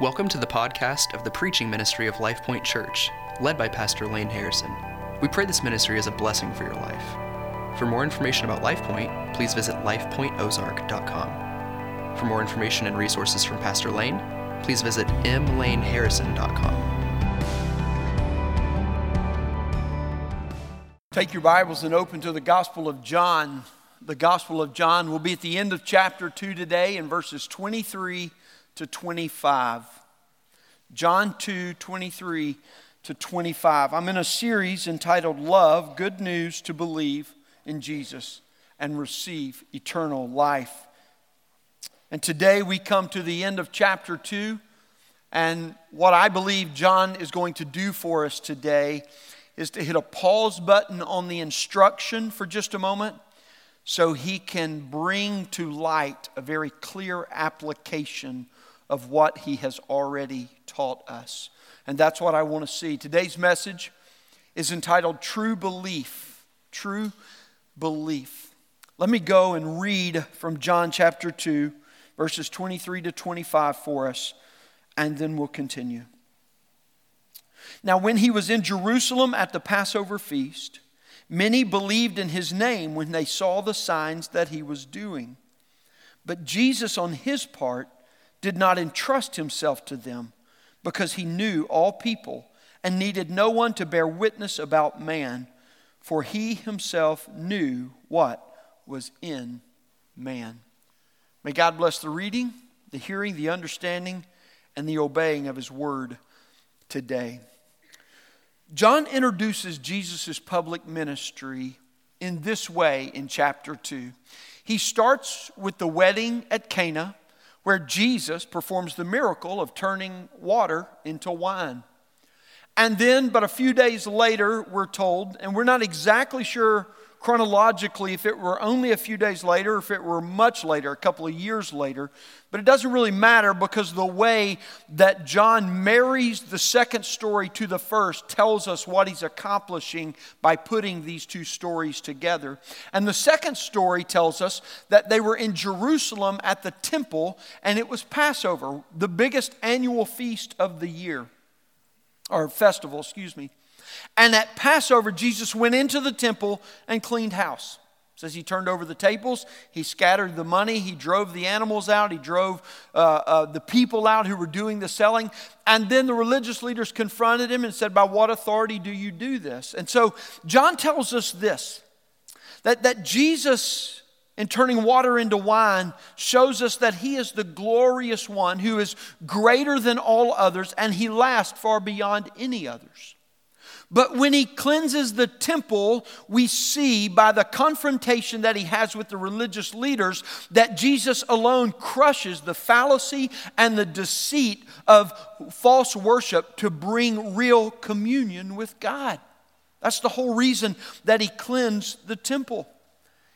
Welcome to the podcast of the preaching ministry of Life Point Church, led by Pastor Lane Harrison. We pray this ministry is a blessing for your life. For more information about Life Point, please visit lifepointozark.com. For more information and resources from Pastor Lane, please visit mlaneharrison.com. Take your Bibles and open to the Gospel of John. The Gospel of John will be at the end of chapter 2 today in verses 23 to 25. John 2 23 to 25. I'm in a series entitled Love Good News to Believe in Jesus and Receive Eternal Life. And today we come to the end of chapter 2. And what I believe John is going to do for us today is to hit a pause button on the instruction for just a moment so he can bring to light a very clear application of what he has already taught us. And that's what I want to see. Today's message is entitled True Belief. True Belief. Let me go and read from John chapter 2, verses 23 to 25 for us, and then we'll continue. Now, when he was in Jerusalem at the Passover feast, many believed in his name when they saw the signs that he was doing. But Jesus, on his part, did not entrust himself to them because he knew all people and needed no one to bear witness about man, for he himself knew what was in man. May God bless the reading, the hearing, the understanding, and the obeying of his word today. John introduces Jesus' public ministry in this way in chapter 2. He starts with the wedding at Cana where Jesus performs the miracle of turning water into wine. And then, but a few days later, we're told, and we're not exactly sure chronologically if it were only a few days later if it were much later, a couple of years later. But it doesn't really matter because the way that John marries the second story to the first tells us what he's accomplishing by putting these two stories together. And the second story tells us that they were in Jerusalem at the temple and it was Passover, the biggest annual feast of the year, or festival, excuse me. And at Passover, Jesus went into the temple and cleaned house. It says he turned over the tables, he scattered the money, he drove the animals out, he drove uh, uh, the people out who were doing the selling. And then the religious leaders confronted him and said, By what authority do you do this? And so John tells us this that, that Jesus, in turning water into wine, shows us that he is the glorious one who is greater than all others and he lasts far beyond any others. But when he cleanses the temple, we see by the confrontation that he has with the religious leaders that Jesus alone crushes the fallacy and the deceit of false worship to bring real communion with God. That's the whole reason that he cleansed the temple.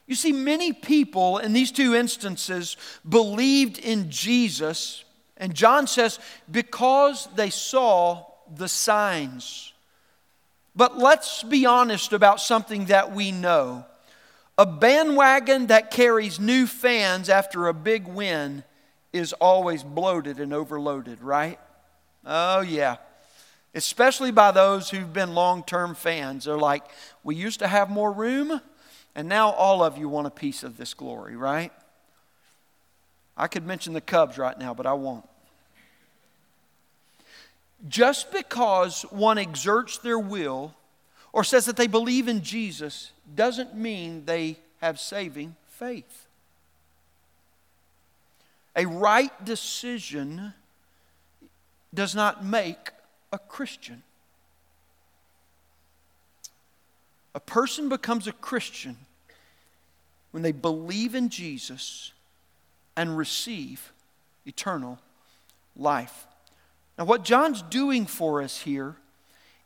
You see, many people in these two instances believed in Jesus, and John says, because they saw the signs. But let's be honest about something that we know. A bandwagon that carries new fans after a big win is always bloated and overloaded, right? Oh, yeah. Especially by those who've been long term fans. They're like, we used to have more room, and now all of you want a piece of this glory, right? I could mention the Cubs right now, but I won't. Just because one exerts their will or says that they believe in Jesus doesn't mean they have saving faith. A right decision does not make a Christian. A person becomes a Christian when they believe in Jesus and receive eternal life. Now, what John's doing for us here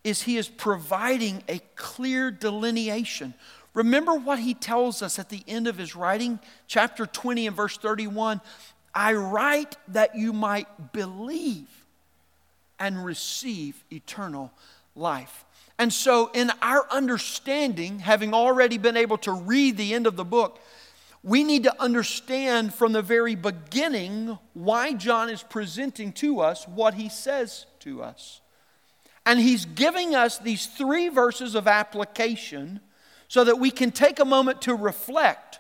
is he is providing a clear delineation. Remember what he tells us at the end of his writing, chapter 20 and verse 31 I write that you might believe and receive eternal life. And so, in our understanding, having already been able to read the end of the book, we need to understand from the very beginning why John is presenting to us what he says to us. And he's giving us these three verses of application so that we can take a moment to reflect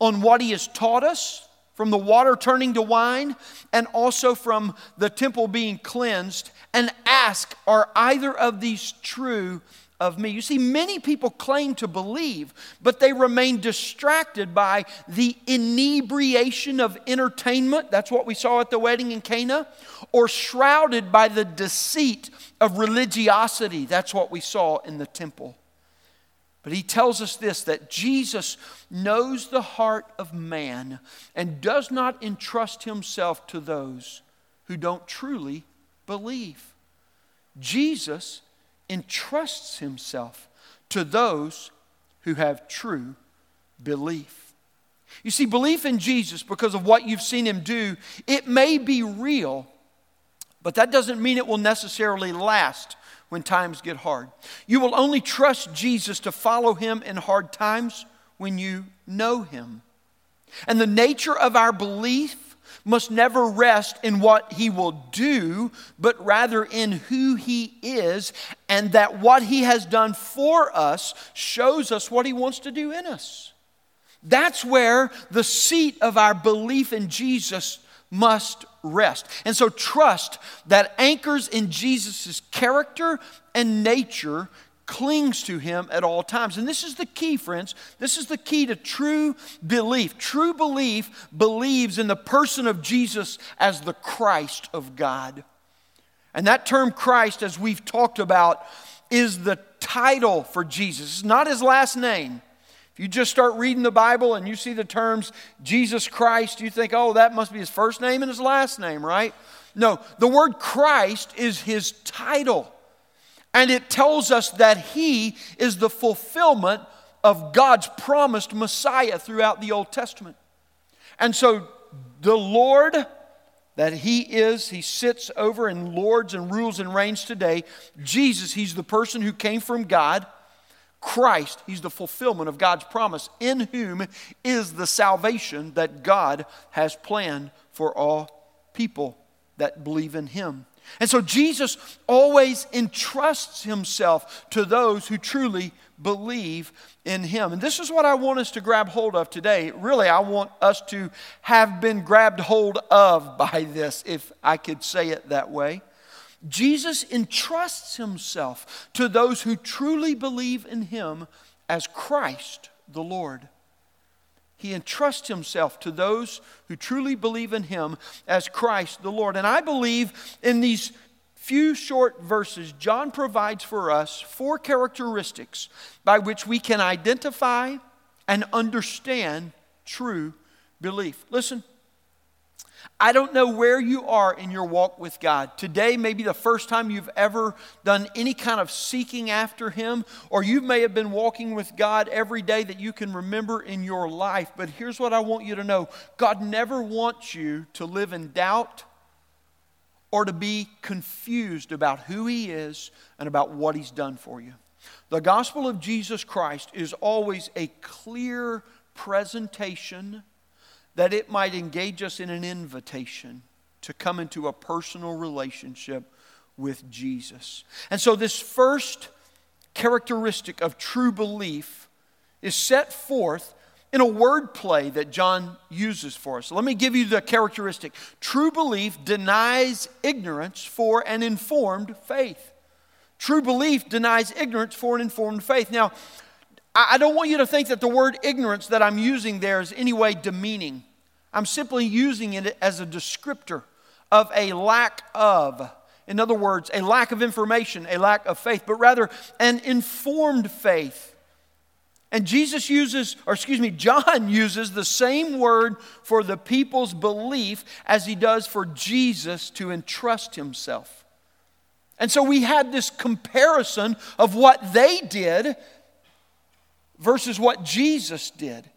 on what he has taught us from the water turning to wine and also from the temple being cleansed and ask, are either of these true of me. You see, many people claim to believe, but they remain distracted by the inebriation of entertainment. That's what we saw at the wedding in Cana. Or shrouded by the deceit of religiosity. That's what we saw in the temple. But he tells us this that Jesus knows the heart of man and does not entrust himself to those who don't truly believe. Jesus entrusts himself to those who have true belief. You see, belief in Jesus, because of what you've seen him do, it may be real, but that doesn't mean it will necessarily last when times get hard. You will only trust Jesus to follow him in hard times when you know him. And the nature of our belief must never rest in what he will do, but rather in who he is, and that what he has done for us shows us what he wants to do in us. That's where the seat of our belief in Jesus must rest. And so, trust that anchors in Jesus' character and nature clings to him at all times. And this is the key, friends. This is the key to true belief. True belief believes in the person of Jesus as the Christ of God. And that term Christ, as we've talked about, is the title for Jesus. It's not his last name. If you just start reading the Bible and you see the terms Jesus Christ, you think, oh, that must be his first name and his last name, right? No, the word Christ is his title. And it tells us that he is the fulfillment of God's promised Messiah throughout the Old Testament. And so the Lord that he is, he sits over and lords and rules and reigns today. Jesus, he's the person who came from God. Christ, he's the fulfillment of God's promise, in whom is the salvation that God has planned for all people that believe in him. And so Jesus always entrusts himself to those who truly believe in him. And this is what I want us to grab hold of today. Really, I want us to have been grabbed hold of by this, if I could say it that way. Jesus entrusts himself to those who truly believe in him as Christ the Lord. He entrusts himself to those who truly believe in him as Christ the Lord. And I believe in these few short verses, John provides for us four characteristics by which we can identify and understand true belief. Listen, I don't know where you are in your walk with God. Today may be the first time you've ever done any kind of seeking after Him, or you may have been walking with God every day that you can remember in your life. But here's what I want you to know God never wants you to live in doubt or to be confused about who He is and about what He's done for you. The gospel of Jesus Christ is always a clear presentation that it might engage us in an invitation to come into a personal relationship with Jesus. And so, this first characteristic of true belief is set forth in a word play that John uses for us. let me give you the characteristic. True belief denies ignorance for an informed faith. True belief denies ignorance for an informed faith. Now, I don't want you to think that the word ignorance that I'm using there is any way demeaning. I'm simply using it as a descriptor of a lack of. In other words, a lack of information, a lack of faith, but rather an informed faith. And Jesus uses, or excuse me, John uses the same word for the people's belief as he does for Jesus to entrust himself. And so we had this comparison of what they did versus what Jesus did.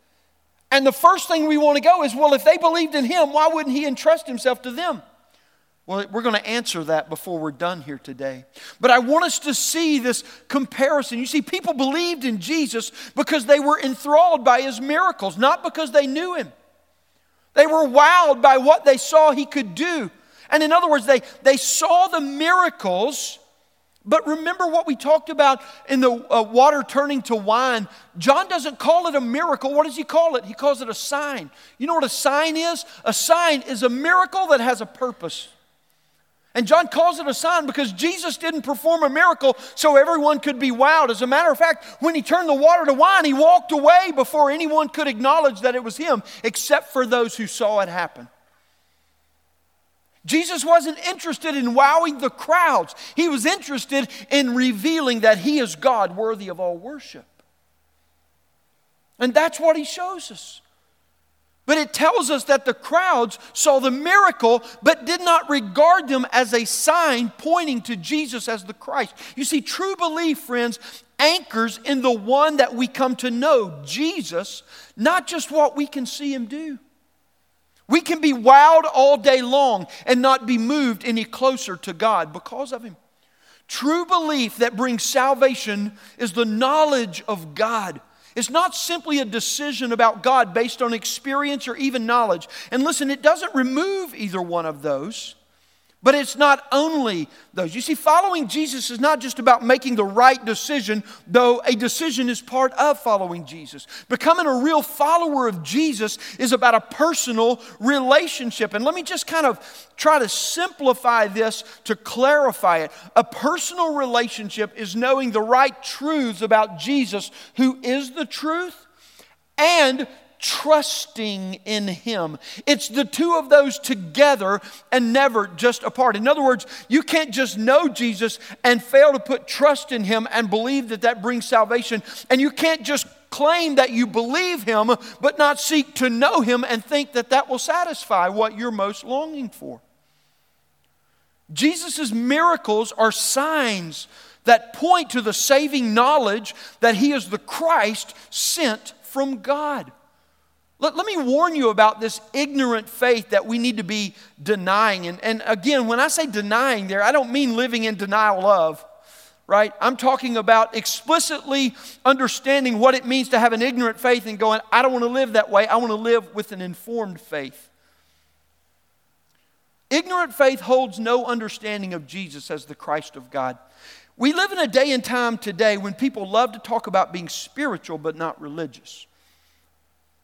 And the first thing we want to go is well, if they believed in him, why wouldn't he entrust himself to them? Well, we're going to answer that before we're done here today. But I want us to see this comparison. You see, people believed in Jesus because they were enthralled by his miracles, not because they knew him. They were wowed by what they saw he could do. And in other words, they, they saw the miracles but remember what we talked about in the uh, water turning to wine. John doesn't call it a miracle. What does he call it? He calls it a sign. You know what a sign is? A sign is a miracle that has a purpose. And John calls it a sign because Jesus didn't perform a miracle so everyone could be wowed. As a matter of fact, when he turned the water to wine, he walked away before anyone could acknowledge that it was him, except for those who saw it happen. Jesus wasn't interested in wowing the crowds. He was interested in revealing that He is God worthy of all worship. And that's what He shows us. But it tells us that the crowds saw the miracle but did not regard them as a sign pointing to Jesus as the Christ. You see, true belief, friends, anchors in the one that we come to know, Jesus, not just what we can see Him do. We can be wowed all day long and not be moved any closer to God because of Him. True belief that brings salvation is the knowledge of God. It's not simply a decision about God based on experience or even knowledge. And listen, it doesn't remove either one of those. But it's not only those. You see, following Jesus is not just about making the right decision, though a decision is part of following Jesus. Becoming a real follower of Jesus is about a personal relationship. And let me just kind of try to simplify this to clarify it. A personal relationship is knowing the right truths about Jesus, who is the truth, and trusting in Him. It's the two of those together and never just apart. In other words, you can't just know Jesus and fail to put trust in Him and believe that that brings salvation. And you can't just claim that you believe Him but not seek to know Him and think that that will satisfy what you're most longing for. Jesus' miracles are signs that point to the saving knowledge that He is the Christ sent from God. Let, let me warn you about this ignorant faith that we need to be denying. And, and again, when I say denying there, I don't mean living in denial of, right? I'm talking about explicitly understanding what it means to have an ignorant faith and going, I don't want to live that way. I want to live with an informed faith. Ignorant faith holds no understanding of Jesus as the Christ of God. We live in a day and time today when people love to talk about being spiritual but not religious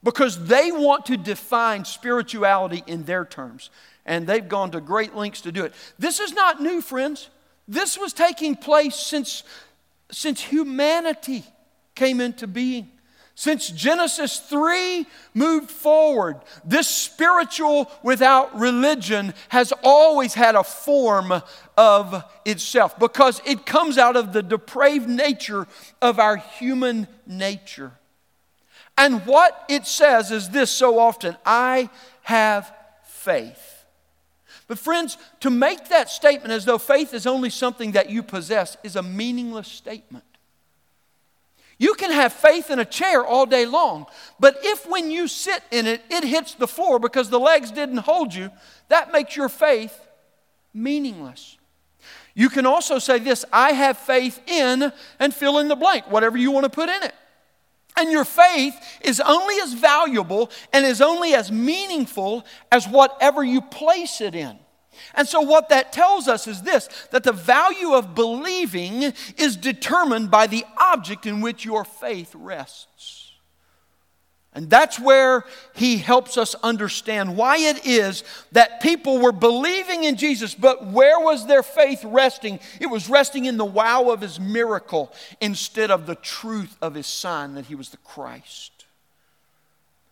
because they want to define spirituality in their terms. And they've gone to great lengths to do it. This is not new, friends. This was taking place since, since humanity came into being. Since Genesis 3 moved forward, this spiritual without religion has always had a form of itself because it comes out of the depraved nature of our human nature. And what it says is this so often I have faith. But, friends, to make that statement as though faith is only something that you possess is a meaningless statement. You can have faith in a chair all day long, but if when you sit in it, it hits the floor because the legs didn't hold you, that makes your faith meaningless. You can also say this I have faith in, and fill in the blank, whatever you want to put in it. And your faith is only as valuable and is only as meaningful as whatever you place it in. And so, what that tells us is this that the value of believing is determined by the object in which your faith rests. And that's where he helps us understand why it is that people were believing in Jesus, but where was their faith resting? It was resting in the wow of his miracle instead of the truth of his son that he was the Christ.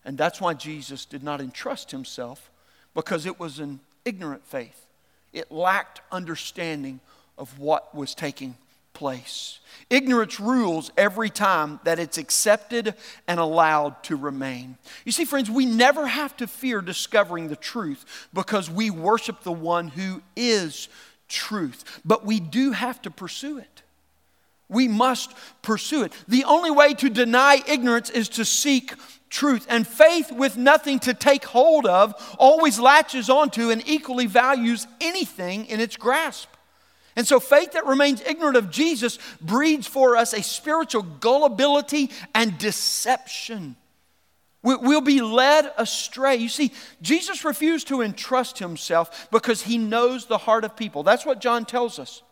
And that's why Jesus did not entrust himself, because it was an ignorant faith. It lacked understanding of what was taking place. Ignorance rules every time that it's accepted and allowed to remain. You see, friends, we never have to fear discovering the truth because we worship the one who is truth, but we do have to pursue it. We must pursue it. The only way to deny ignorance is to seek truth. And faith with nothing to take hold of always latches onto and equally values anything in its grasp. And so, faith that remains ignorant of Jesus breeds for us a spiritual gullibility and deception. We'll be led astray. You see, Jesus refused to entrust himself because he knows the heart of people. That's what John tells us.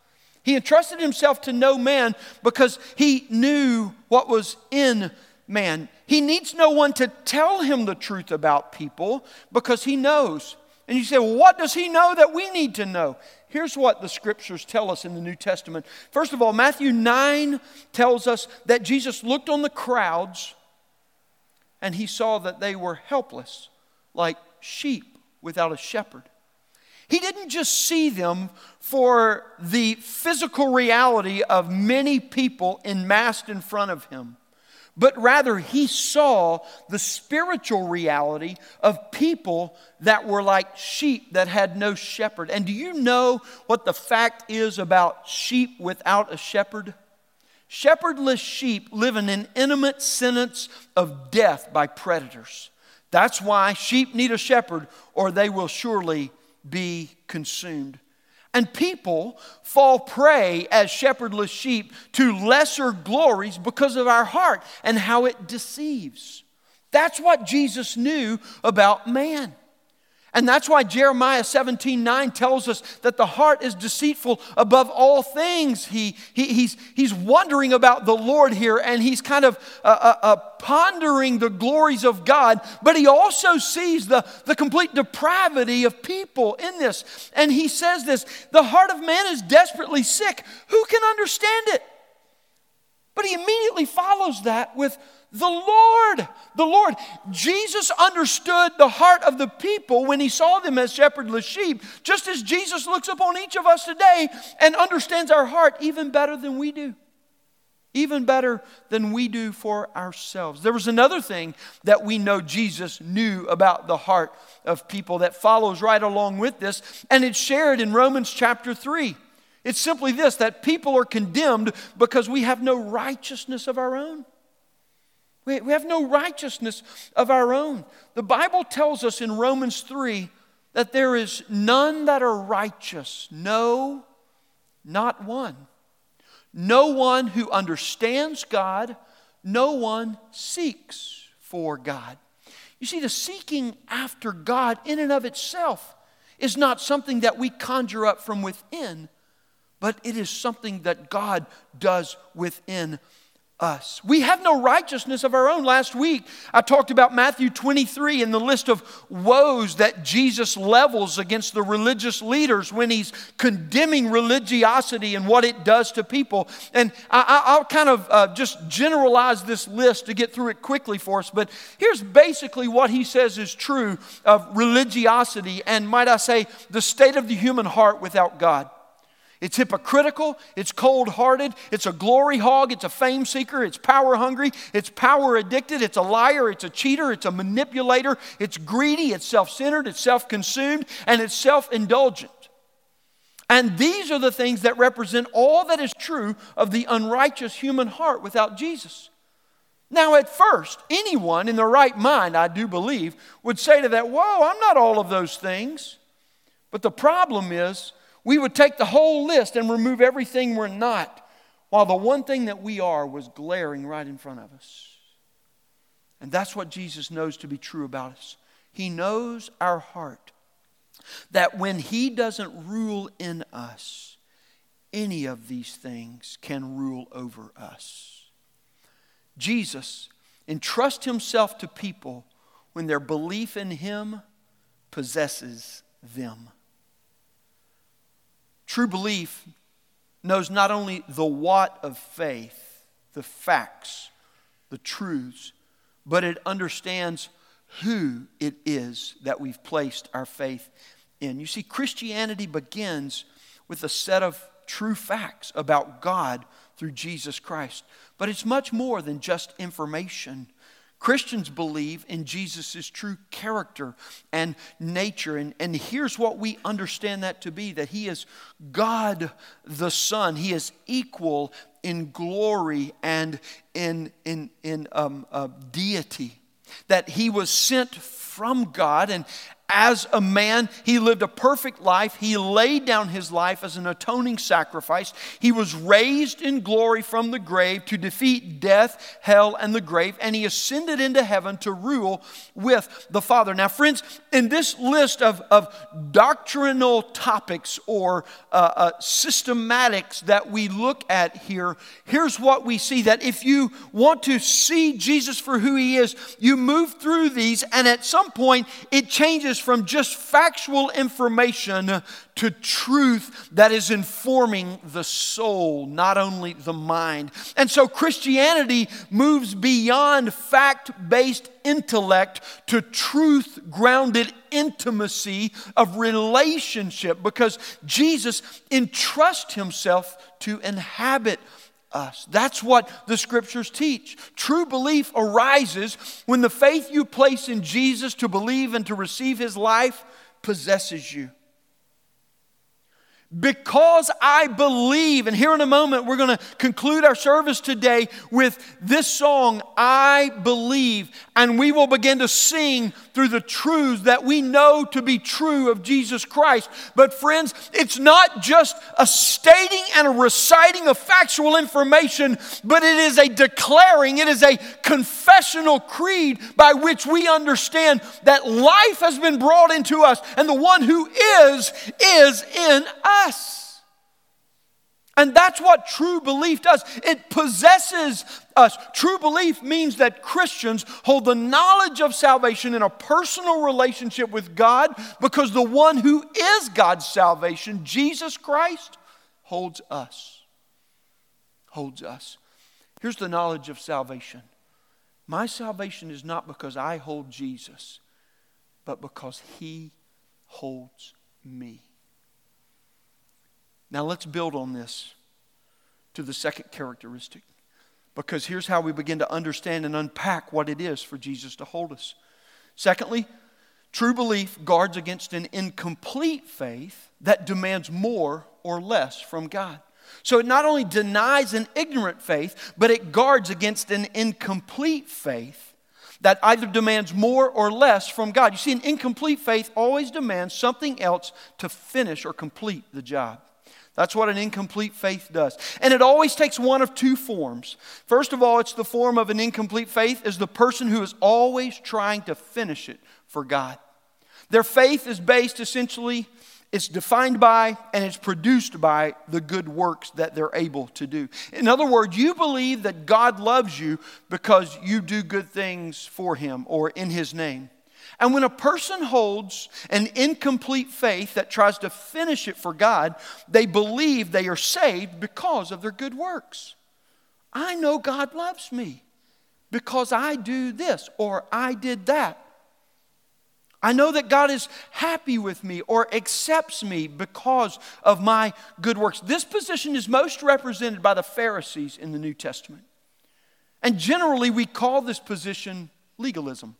He entrusted himself to no man because he knew what was in man. He needs no one to tell him the truth about people because he knows. And you say, well, what does he know that we need to know? Here's what the scriptures tell us in the New Testament. First of all, Matthew 9 tells us that Jesus looked on the crowds and he saw that they were helpless, like sheep without a shepherd. He didn't just see them for the physical reality of many people enmassed in front of him, but rather he saw the spiritual reality of people that were like sheep that had no shepherd. And do you know what the fact is about sheep without a shepherd? Shepherdless sheep live in an intimate sentence of death by predators. That's why sheep need a shepherd, or they will surely be consumed. And people fall prey as shepherdless sheep to lesser glories because of our heart and how it deceives. That's what Jesus knew about man. And that's why Jeremiah 17 9 tells us that the heart is deceitful above all things. He, he, he's, he's wondering about the Lord here and he's kind of uh, uh, uh, pondering the glories of God, but he also sees the, the complete depravity of people in this. And he says this the heart of man is desperately sick. Who can understand it? But he immediately follows that with the Lord. The Lord. Jesus understood the heart of the people when he saw them as shepherdless sheep, just as Jesus looks upon each of us today and understands our heart even better than we do. Even better than we do for ourselves. There was another thing that we know Jesus knew about the heart of people that follows right along with this, and it's shared in Romans chapter 3. It's simply this that people are condemned because we have no righteousness of our own. We, we have no righteousness of our own. The Bible tells us in Romans 3 that there is none that are righteous, no, not one. No one who understands God, no one seeks for God. You see, the seeking after God in and of itself is not something that we conjure up from within, but it is something that God does within us. We have no righteousness of our own. Last week, I talked about Matthew 23 and the list of woes that Jesus levels against the religious leaders when he's condemning religiosity and what it does to people. And I, will kind of uh, just generalize this list to get through it quickly for us. But here's basically what he says is true of religiosity and, might I say, the state of the human heart without God. It's hypocritical, it's cold hearted, it's a glory hog, it's a fame seeker, it's power hungry, it's power addicted, it's a liar, it's a cheater, it's a manipulator, it's greedy, it's self centered, it's self consumed, and it's self indulgent. And these are the things that represent all that is true of the unrighteous human heart without Jesus. Now, at first, anyone in their right mind, I do believe, would say to that, Whoa, I'm not all of those things. But the problem is, we would take the whole list and remove everything we're not, while the one thing that we are was glaring right in front of us. And that's what Jesus knows to be true about us. He knows our heart. That when He doesn't rule in us, any of these things can rule over us. Jesus entrusts Himself to people when their belief in Him possesses them. True belief knows not only the what of faith, the facts, the truths, but it understands who it is that we've placed our faith in. You see, Christianity begins with a set of true facts about God through Jesus Christ, but it's much more than just information. Christians believe in Jesus' true character and nature. And, and here's what we understand that to be that He is God the Son, He is equal in glory and in, in, in um, uh, deity, that he was sent from God, and, as a man, he lived a perfect life. He laid down his life as an atoning sacrifice. He was raised in glory from the grave to defeat death, hell, and the grave, and he ascended into heaven to rule with the Father. Now, friends, in this list of, of doctrinal topics or uh, uh, systematics that we look at here, here's what we see that if you want to see Jesus for who he is, you move through these, and at some point, it changes from just factual information to truth that is informing the soul, not only the mind. And so Christianity moves beyond fact based intellect to truth grounded intimacy of relationship because Jesus entrusts himself to inhabit us. That's what the scriptures teach. True belief arises when the faith you place in Jesus to believe and to receive his life possesses you because I believe. And here in a moment, we're going to conclude our service today with this song, I Believe. And we will begin to sing through the truths that we know to be true of Jesus Christ. But, friends, it's not just a stating and a reciting of factual information, but it is a declaring, it is a confessional creed by which we understand that life has been brought into us, and the one who is, is in us. And that's what true belief does. It possesses us. True belief means that Christians hold the knowledge of salvation in a personal relationship with God because the one who is God's salvation, Jesus Christ, holds us. Holds us. Here's the knowledge of salvation my salvation is not because I hold Jesus, but because he holds me. Now let's build on this to the second characteristic. Because here's how we begin to understand and unpack what it is for Jesus to hold us. Secondly, true belief guards against an incomplete faith that demands more or less from God. So it not only denies an ignorant faith, but it guards against an incomplete faith that either demands more or less from God. You see, an incomplete faith always demands something else to finish or complete the job. That's what an incomplete faith does. And it always takes one of two forms. First of all, it's the form of an incomplete faith is the person who is always trying to finish it for God. Their faith is based essentially it's defined by and it's produced by the good works that they're able to do. In other words, you believe that God loves you because you do good things for him or in his name. And when a person holds an incomplete faith that tries to finish it for God, they believe they are saved because of their good works. I know God loves me because I do this or I did that. I know that God is happy with me or accepts me because of my good works. This position is most represented by the Pharisees in the New Testament. And generally, we call this position legalism.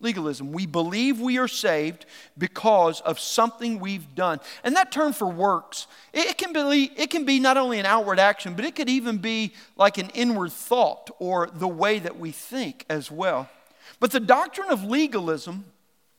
Legalism. We believe we are saved because of something we've done. And that term for works, it can be, it can be not only an outward action, but it could even be like an inward thought or the way that we think as well. But the doctrine of legalism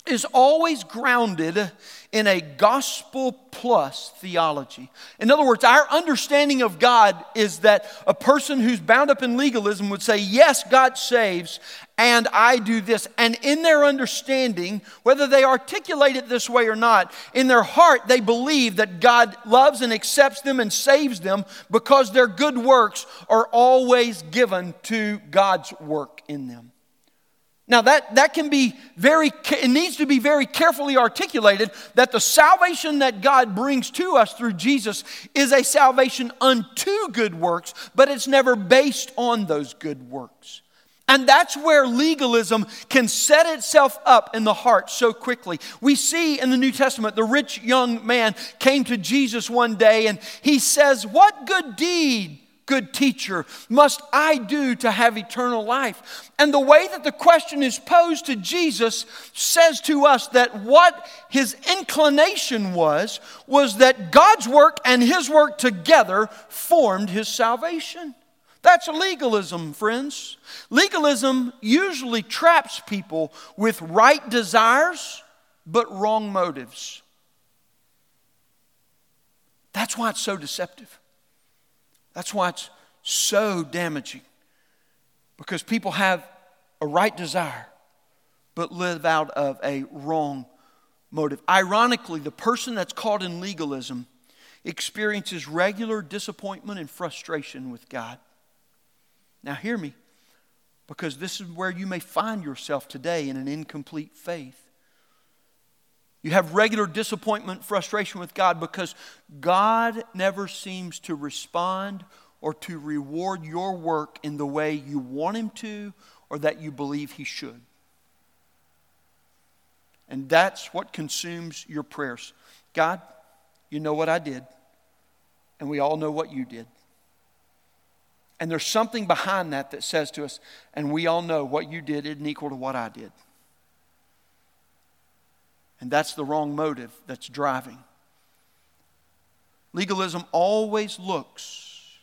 is always grounded in a gospel plus theology. In other words, our understanding of God is that a person who's bound up in legalism would say, Yes, God saves, and I do this. And in their understanding, whether they articulate it this way or not, in their heart, they believe that God loves and accepts them and saves them because their good works are always given to God's work in them. Now, that, that can be very, it needs to be very carefully articulated that the salvation that God brings to us through Jesus is a salvation unto good works, but it's never based on those good works. And that's where legalism can set itself up in the heart so quickly. We see in the New Testament the rich young man came to Jesus one day and he says, What good deed good teacher must I do to have eternal life? And the way that the question is posed to Jesus says to us that what his inclination was, was that God's work and his work together formed his salvation. That's legalism, friends. Legalism usually traps people with right desires but wrong motives. That's why it's so deceptive. That's why it's so damaging. Because people have a right desire but live out of a wrong motive. Ironically, the person that's caught in legalism experiences regular disappointment and frustration with God. Now, hear me, because this is where you may find yourself today in an incomplete faith. You have regular disappointment, frustration with God because God never seems to respond or to reward your work in the way you want Him to or that you believe He should. And that's what consumes your prayers. God, you know what I did, and we all know what you did. And there's something behind that that says to us, and we all know what you did isn't equal to what I did. And that's the wrong motive that's driving. Legalism always looks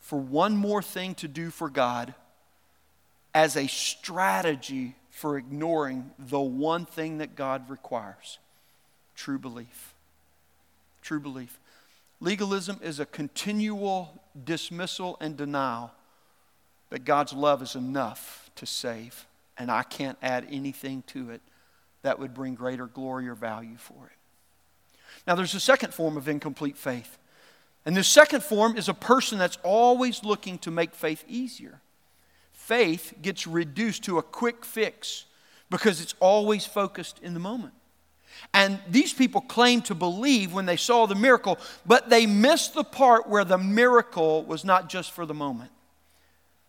for one more thing to do for God as a strategy for ignoring the one thing that God requires true belief. True belief. Legalism is a continual dismissal and denial that God's love is enough to save, and I can't add anything to it that would bring greater glory or value for it. Now, there's a second form of incomplete faith. And this second form is a person that's always looking to make faith easier. Faith gets reduced to a quick fix because it's always focused in the moment. And these people claim to believe when they saw the miracle, but they missed the part where the miracle was not just for the moment,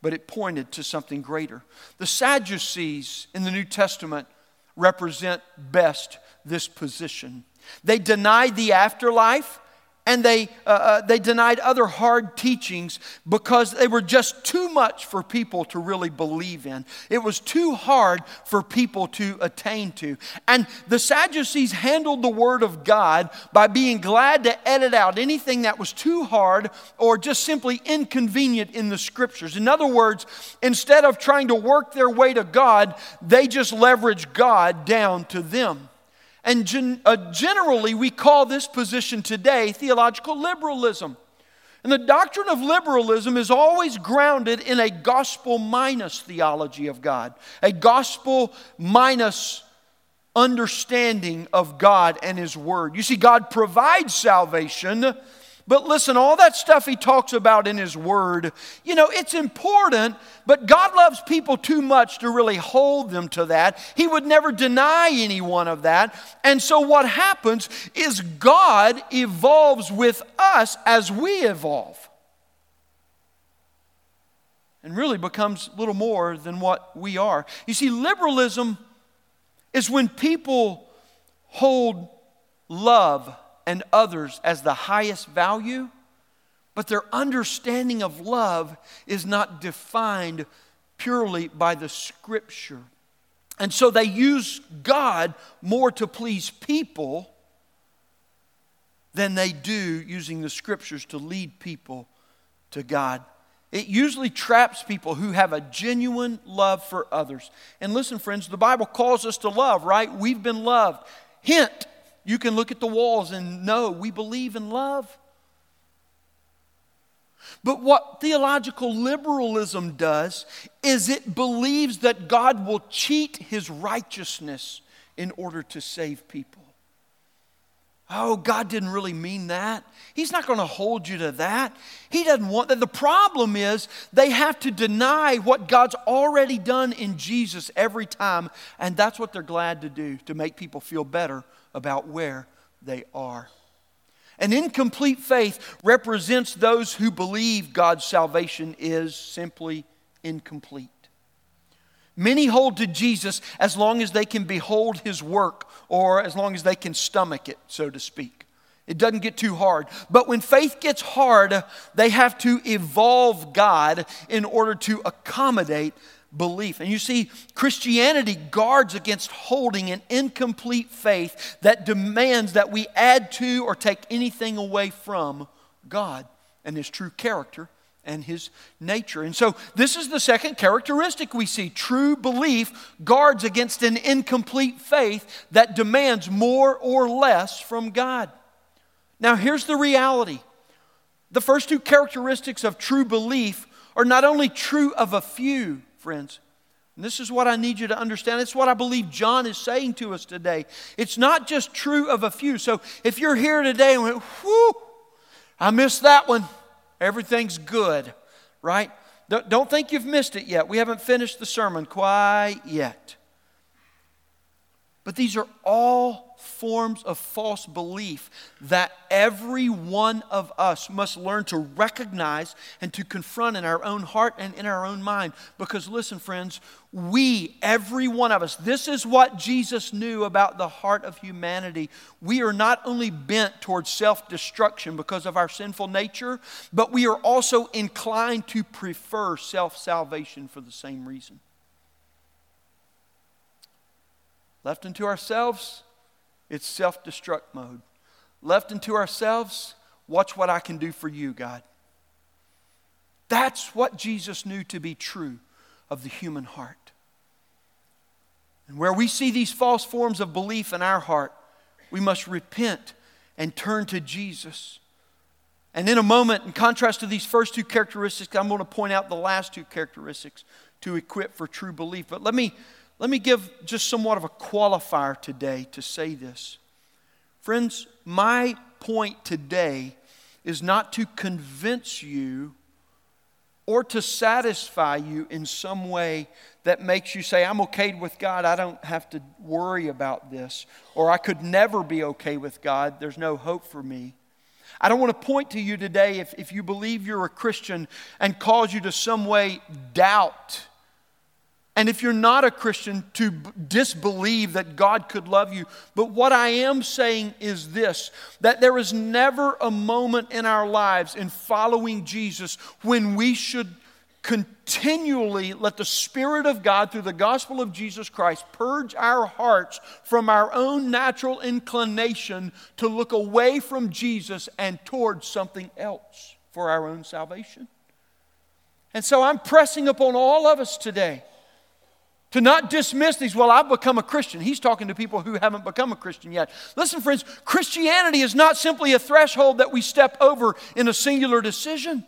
but it pointed to something greater. The Sadducees in the New Testament represent best this position. They denied the afterlife and they, uh, uh, they denied other hard teachings because they were just too much for people to really believe in. It was too hard for people to attain to. And the Sadducees handled the Word of God by being glad to edit out anything that was too hard or just simply inconvenient in the Scriptures. In other words, instead of trying to work their way to God, they just leveraged God down to them. And gen- uh, generally, we call this position today theological liberalism. And the doctrine of liberalism is always grounded in a gospel minus theology of God, a gospel minus understanding of God and His Word. You see, God provides salvation but listen, all that stuff he talks about in his word, you know, it's important, but God loves people too much to really hold them to that. He would never deny anyone of that. And so what happens is God evolves with us as we evolve. And really becomes little more than what we are. You see, liberalism is when people hold love and others as the highest value, but their understanding of love is not defined purely by the scripture. And so they use God more to please people than they do using the scriptures to lead people to God. It usually traps people who have a genuine love for others. And listen, friends, the Bible calls us to love, right? We've been loved. Hint, you can look at the walls and know we believe in love. But what theological liberalism does is it believes that God will cheat his righteousness in order to save people. Oh, God didn't really mean that. He's not going to hold you to that. He doesn't want that. The problem is they have to deny what God's already done in Jesus every time, and that's what they're glad to do to make people feel better about where they are. An incomplete faith represents those who believe God's salvation is simply incomplete. Many hold to Jesus as long as they can behold his work or as long as they can stomach it, so to speak. It doesn't get too hard. But when faith gets hard, they have to evolve God in order to accommodate belief. And you see, Christianity guards against holding an incomplete faith that demands that we add to or take anything away from God and His true character and His nature. And so, this is the second characteristic we see. True belief guards against an incomplete faith that demands more or less from God. Now, here's the reality the first two characteristics of true belief are not only true of a few, friends. And this is what I need you to understand. It's what I believe John is saying to us today. It's not just true of a few. So if you're here today and went, whew, I missed that one, everything's good, right? Don't think you've missed it yet. We haven't finished the sermon quite yet. But these are all forms of false belief that every one of us must learn to recognize and to confront in our own heart and in our own mind. Because listen, friends, we, every one of us, this is what Jesus knew about the heart of humanity. We are not only bent towards self destruction because of our sinful nature, but we are also inclined to prefer self salvation for the same reason. Left unto ourselves, it's self destruct mode. Left unto ourselves, watch what I can do for you, God. That's what Jesus knew to be true of the human heart. And where we see these false forms of belief in our heart, we must repent and turn to Jesus. And in a moment, in contrast to these first two characteristics, I'm going to point out the last two characteristics to equip for true belief. But let me let me give just somewhat of a qualifier today to say this. Friends, my point today is not to convince you or to satisfy you in some way that makes you say, I'm okay with God, I don't have to worry about this, or I could never be okay with God, there's no hope for me. I don't want to point to you today if, if you believe you're a Christian and cause you to some way doubt and if you're not a Christian, to disbelieve that God could love you. But what I am saying is this that there is never a moment in our lives in following Jesus when we should continually let the Spirit of God, through the gospel of Jesus Christ, purge our hearts from our own natural inclination to look away from Jesus and towards something else for our own salvation. And so I'm pressing upon all of us today to not dismiss these, well, I've become a Christian. He's talking to people who haven't become a Christian yet. Listen, friends, Christianity is not simply a threshold that we step over in a singular decision.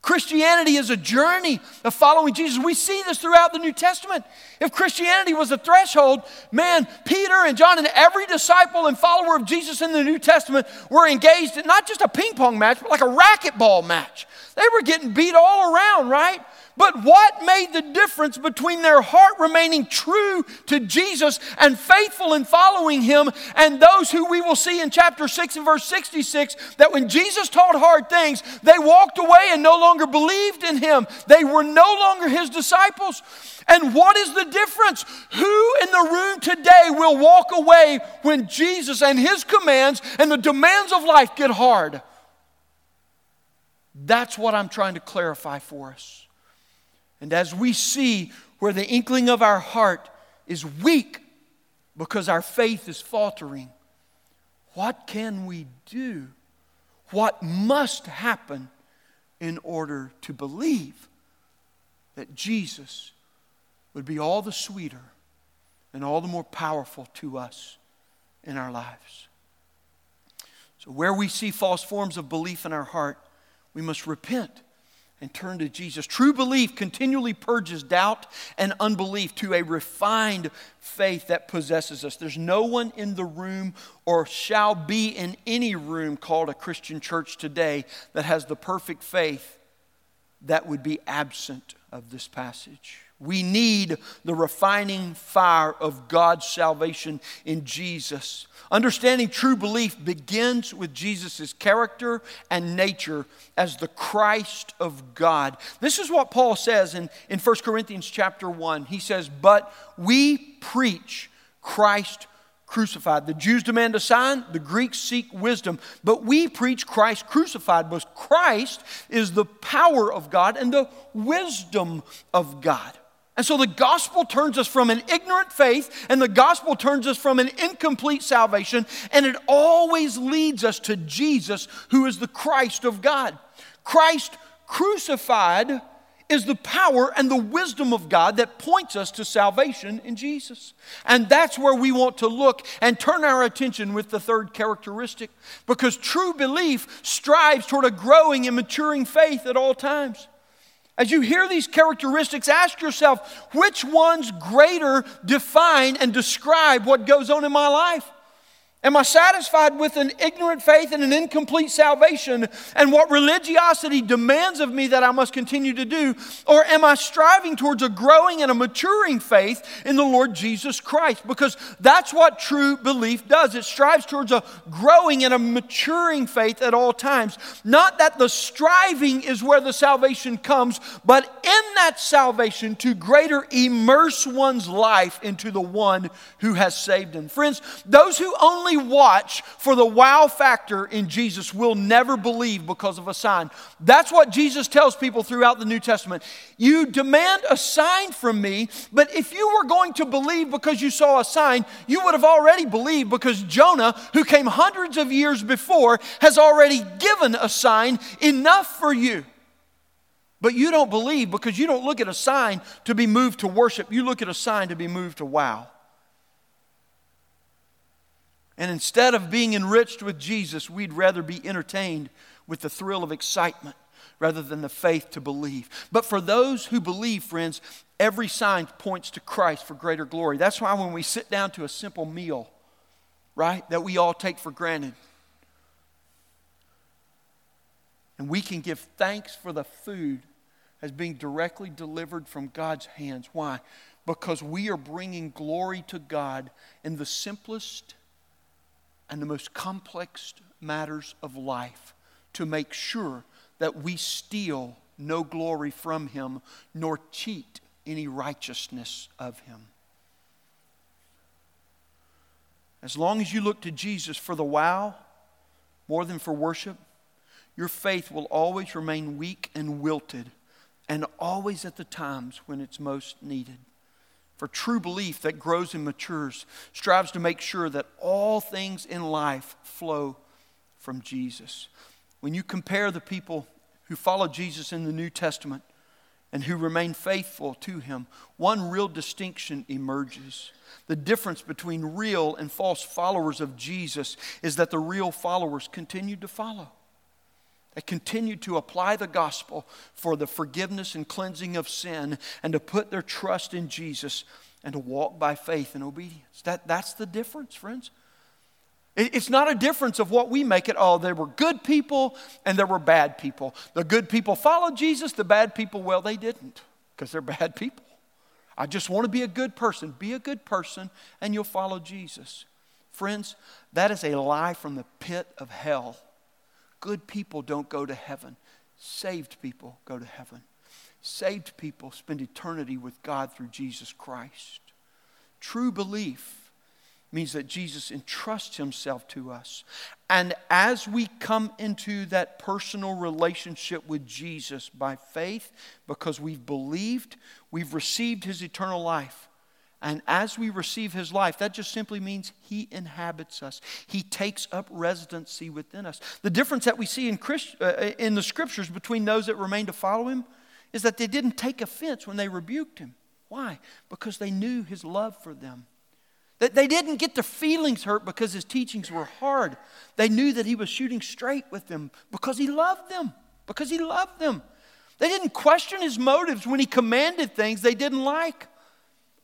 Christianity is a journey of following Jesus. We see this throughout the New Testament. If Christianity was a threshold, man, Peter and John and every disciple and follower of Jesus in the New Testament were engaged in not just a ping pong match, but like a racquetball match. They were getting beat all around, right? But what made the difference between their heart remaining true to Jesus and faithful in following him and those who we will see in chapter 6 and verse 66 that when Jesus taught hard things, they walked away and no longer believed in him. They were no longer his disciples. And what is the difference? Who in the room today will walk away when Jesus and his commands and the demands of life get hard? That's what I'm trying to clarify for us. And as we see where the inkling of our heart is weak because our faith is faltering, what can we do? What must happen in order to believe that Jesus would be all the sweeter and all the more powerful to us in our lives? So, where we see false forms of belief in our heart, we must repent and turn to Jesus. True belief continually purges doubt and unbelief to a refined faith that possesses us. There's no one in the room or shall be in any room called a Christian church today that has the perfect faith that would be absent of this passage. We need the refining fire of God's salvation in Jesus. Understanding true belief begins with Jesus' character and nature as the Christ of God. This is what Paul says in, in 1 Corinthians chapter 1. He says, But we preach Christ crucified. The Jews demand a sign, the Greeks seek wisdom. But we preach Christ crucified because Christ is the power of God and the wisdom of God. And so the gospel turns us from an ignorant faith, and the gospel turns us from an incomplete salvation, and it always leads us to Jesus, who is the Christ of God. Christ crucified is the power and the wisdom of God that points us to salvation in Jesus. And that's where we want to look and turn our attention with the third characteristic because true belief strives toward a growing and maturing faith at all times. As you hear these characteristics, ask yourself which ones greater define and describe what goes on in my life? Am I satisfied with an ignorant faith and an incomplete salvation and what religiosity demands of me that I must continue to do? Or am I striving towards a growing and a maturing faith in the Lord Jesus Christ? Because that's what true belief does. It strives towards a growing and a maturing faith at all times. Not that the striving is where the salvation comes, but in that salvation to greater immerse one's life into the one who has saved him. Friends, those who only watch for the wow factor in Jesus will never believe because of a sign. That's what Jesus tells people throughout the New Testament. You demand a sign from me, but if you were going to believe because you saw a sign, you would have already believed because Jonah, who came hundreds of years before, has already given a sign enough for you. But you don't believe because you don't look at a sign to be moved to worship. You look at a sign to be moved to wow. And instead of being enriched with Jesus, we'd rather be entertained with the thrill of excitement rather than the faith to believe. But for those who believe, friends, every sign points to Christ for greater glory. That's why when we sit down to a simple meal, right, that we all take for granted, and we can give thanks for the food as being directly delivered from God's hands. Why? Because we are bringing glory to God in the simplest and the most complex matters of life to make sure that we steal no glory from Him nor cheat any righteousness of Him. As long as you look to Jesus for the wow more than for worship, your faith will always remain weak and wilted and always at the times when it's most needed for true belief that grows and matures, strives to make sure that all things in life flow from Jesus. When you compare the people who follow Jesus in the New Testament and who remain faithful to him, one real distinction emerges. The difference between real and false followers of Jesus is that the real followers continue to follow that continued to apply the gospel for the forgiveness and cleansing of sin and to put their trust in Jesus and to walk by faith and obedience. That, that's the difference, friends. It, it's not a difference of what we make it. Oh, there were good people and there were bad people. The good people followed Jesus, the bad people, well, they didn't because they're bad people. I just want to be a good person. Be a good person and you'll follow Jesus. Friends, that is a lie from the pit of hell. Good people don't go to heaven, saved people go to heaven. Saved people spend eternity with God through Jesus Christ. True belief means that Jesus entrusts himself to us. And as we come into that personal relationship with Jesus by faith, because we've believed, we've received his eternal life. And as we receive his life, that just simply means he inhabits us. He takes up residency within us. The difference that we see in, Christ, uh, in the scriptures between those that remain to follow him is that they didn't take offense when they rebuked him. Why? Because they knew his love for them. That they didn't get their feelings hurt because his teachings were hard. They knew that he was shooting straight with them because he loved them. Because he loved them. They didn't question his motives when he commanded things they didn't like.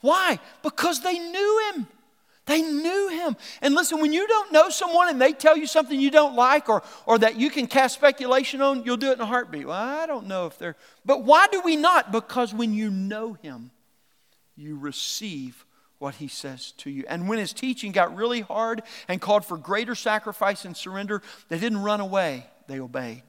Why? Because they knew him. They knew him. And listen, when you don't know someone and they tell you something you don't like or, or that you can cast speculation on, you'll do it in a heartbeat. Well, I don't know if they're. But why do we not? Because when you know him, you receive what he says to you. And when his teaching got really hard and called for greater sacrifice and surrender, they didn't run away, they obeyed.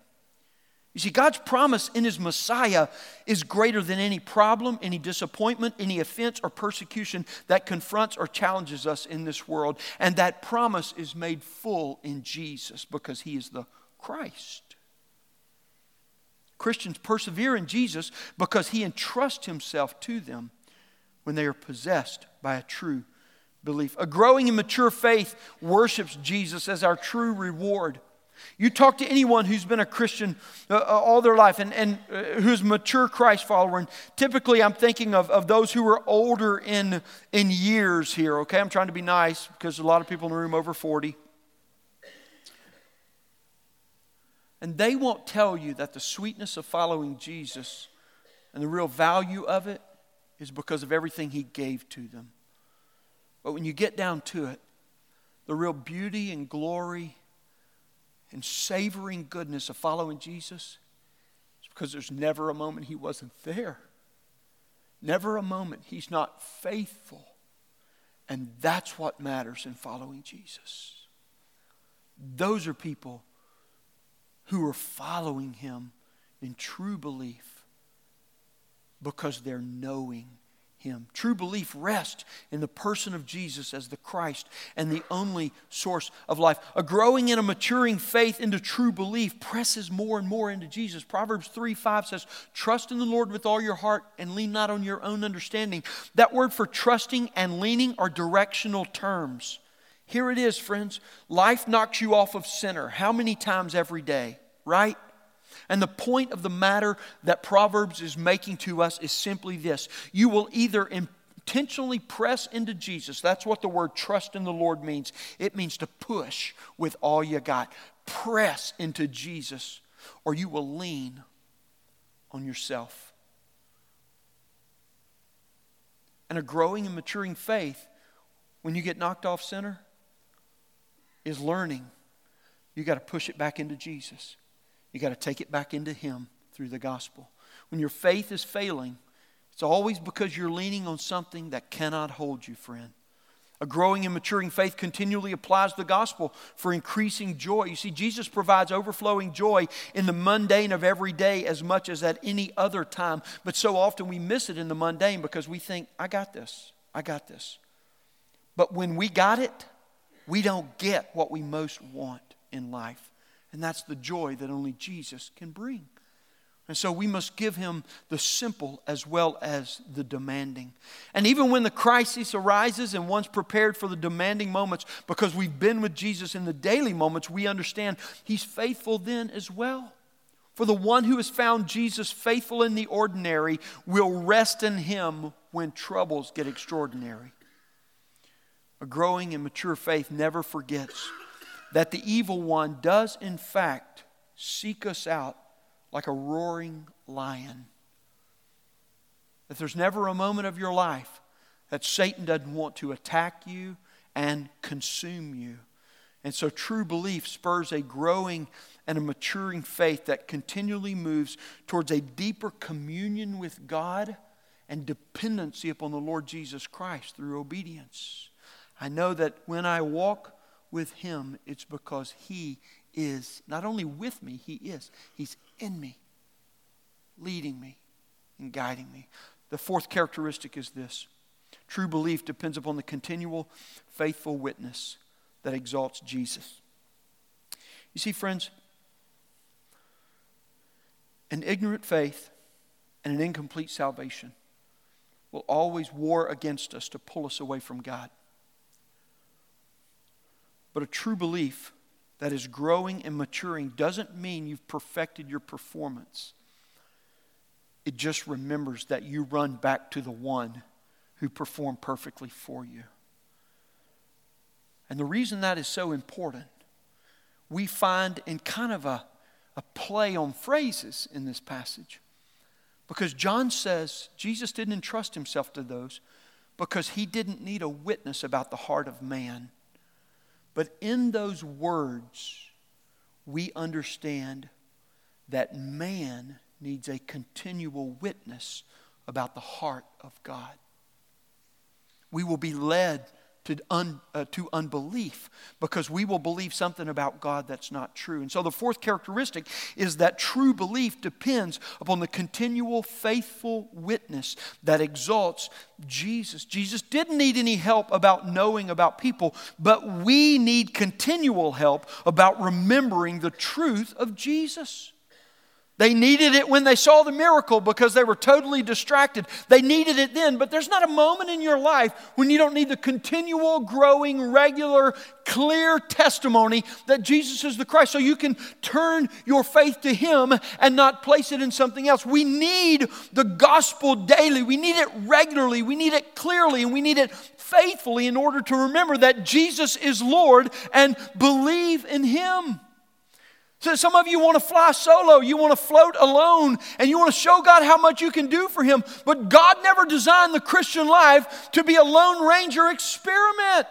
You see, God's promise in His Messiah is greater than any problem, any disappointment, any offense or persecution that confronts or challenges us in this world. And that promise is made full in Jesus because He is the Christ. Christians persevere in Jesus because He entrusts Himself to them when they are possessed by a true belief. A growing and mature faith worships Jesus as our true reward. You talk to anyone who's been a Christian uh, uh, all their life and, and uh, who's mature Christ follower, and typically I'm thinking of, of those who are older in, in years here, okay? I'm trying to be nice because a lot of people in the room over 40. And they won't tell you that the sweetness of following Jesus and the real value of it is because of everything he gave to them. But when you get down to it, the real beauty and glory and savoring goodness of following Jesus is because there's never a moment he wasn't there. Never a moment he's not faithful. And that's what matters in following Jesus. Those are people who are following him in true belief because they're knowing him. True belief rests in the person of Jesus as the Christ and the only source of life. A growing and a maturing faith into true belief presses more and more into Jesus. Proverbs 3 5 says, Trust in the Lord with all your heart and lean not on your own understanding. That word for trusting and leaning are directional terms. Here it is, friends. Life knocks you off of center. How many times every day, right? And the point of the matter that Proverbs is making to us is simply this you will either intentionally press into Jesus. That's what the word trust in the Lord means. It means to push with all you got. Press into Jesus, or you will lean on yourself. And a growing and maturing faith, when you get knocked off center, is learning. You got to push it back into Jesus. You got to take it back into Him through the gospel. When your faith is failing, it's always because you're leaning on something that cannot hold you, friend. A growing and maturing faith continually applies the gospel for increasing joy. You see, Jesus provides overflowing joy in the mundane of every day as much as at any other time. But so often we miss it in the mundane because we think, I got this, I got this. But when we got it, we don't get what we most want in life. And that's the joy that only Jesus can bring. And so we must give him the simple as well as the demanding. And even when the crisis arises and one's prepared for the demanding moments, because we've been with Jesus in the daily moments, we understand he's faithful then as well. For the one who has found Jesus faithful in the ordinary will rest in him when troubles get extraordinary. A growing and mature faith never forgets that the evil one does, in fact, seek us out like a roaring lion. That there's never a moment of your life that Satan doesn't want to attack you and consume you. And so, true belief spurs a growing and a maturing faith that continually moves towards a deeper communion with God and dependency upon the Lord Jesus Christ through obedience. I know that when I walk with Him, it's because He is not only with me, He is. He's in me, leading me and guiding me. The fourth characteristic is this true belief depends upon the continual, faithful witness that exalts Jesus. You see, friends, an ignorant faith and an incomplete salvation will always war against us to pull us away from God. But a true belief that is growing and maturing doesn't mean you've perfected your performance. It just remembers that you run back to the one who performed perfectly for you. And the reason that is so important, we find in kind of a, a play on phrases in this passage. Because John says Jesus didn't entrust himself to those because he didn't need a witness about the heart of man. But in those words, we understand that man needs a continual witness about the heart of God. We will be led to, un, uh, to unbelief because we will believe something about God that's not true. And so the fourth characteristic is that true belief depends upon the continual faithful witness that exalts Jesus. Jesus didn't need any help about knowing about people, but we need continual help about remembering the truth of Jesus. They needed it when they saw the miracle because they were totally distracted. They needed it then, but there's not a moment in your life when you don't need the continual, growing, regular, clear testimony that Jesus is the Christ so you can turn your faith to Him and not place it in something else. We need the gospel daily, we need it regularly, we need it clearly, and we need it faithfully in order to remember that Jesus is Lord and believe in Him. So some of you want to fly solo, you want to float alone, and you want to show God how much you can do for Him. But God never designed the Christian life to be a Lone Ranger experiment.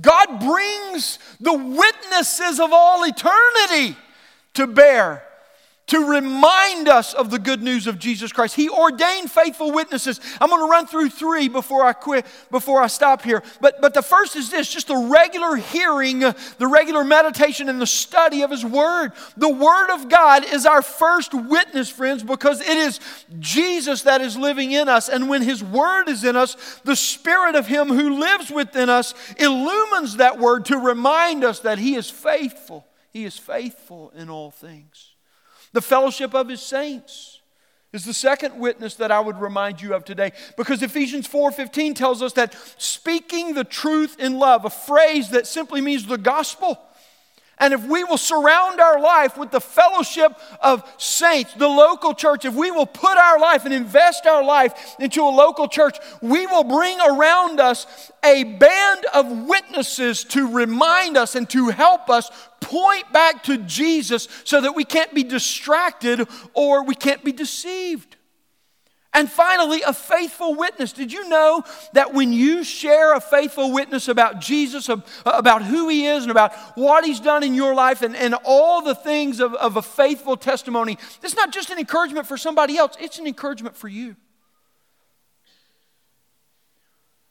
God brings the witnesses of all eternity to bear to remind us of the good news of Jesus Christ. He ordained faithful witnesses. I'm going to run through three before I quit, before I stop here. But, but the first is this just the regular hearing, the regular meditation, and the study of His Word. The Word of God is our first witness, friends, because it is Jesus that is living in us. And when His Word is in us, the Spirit of Him who lives within us illumines that Word to remind us that He is faithful. He is faithful in all things. The fellowship of his saints is the second witness that I would remind you of today. Because Ephesians 4:15 tells us that speaking the truth in love, a phrase that simply means the gospel, and if we will surround our life with the fellowship of saints, the local church, if we will put our life and invest our life into a local church, we will bring around us a band of witnesses to remind us and to help us point back to Jesus so that we can't be distracted or we can't be deceived. And finally, a faithful witness. Did you know that when you share a faithful witness about Jesus, uh, about who he is, and about what he's done in your life, and, and all the things of, of a faithful testimony, it's not just an encouragement for somebody else, it's an encouragement for you.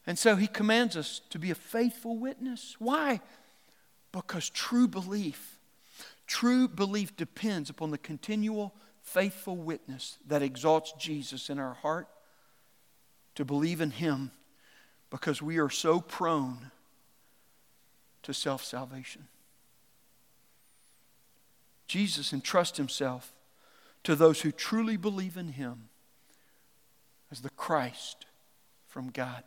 And so he commands us to be a faithful witness. Why? Because true belief, true belief depends upon the continual faithful witness that exalts Jesus in our heart to believe in Him because we are so prone to self salvation. Jesus entrusts Himself to those who truly believe in Him as the Christ from God.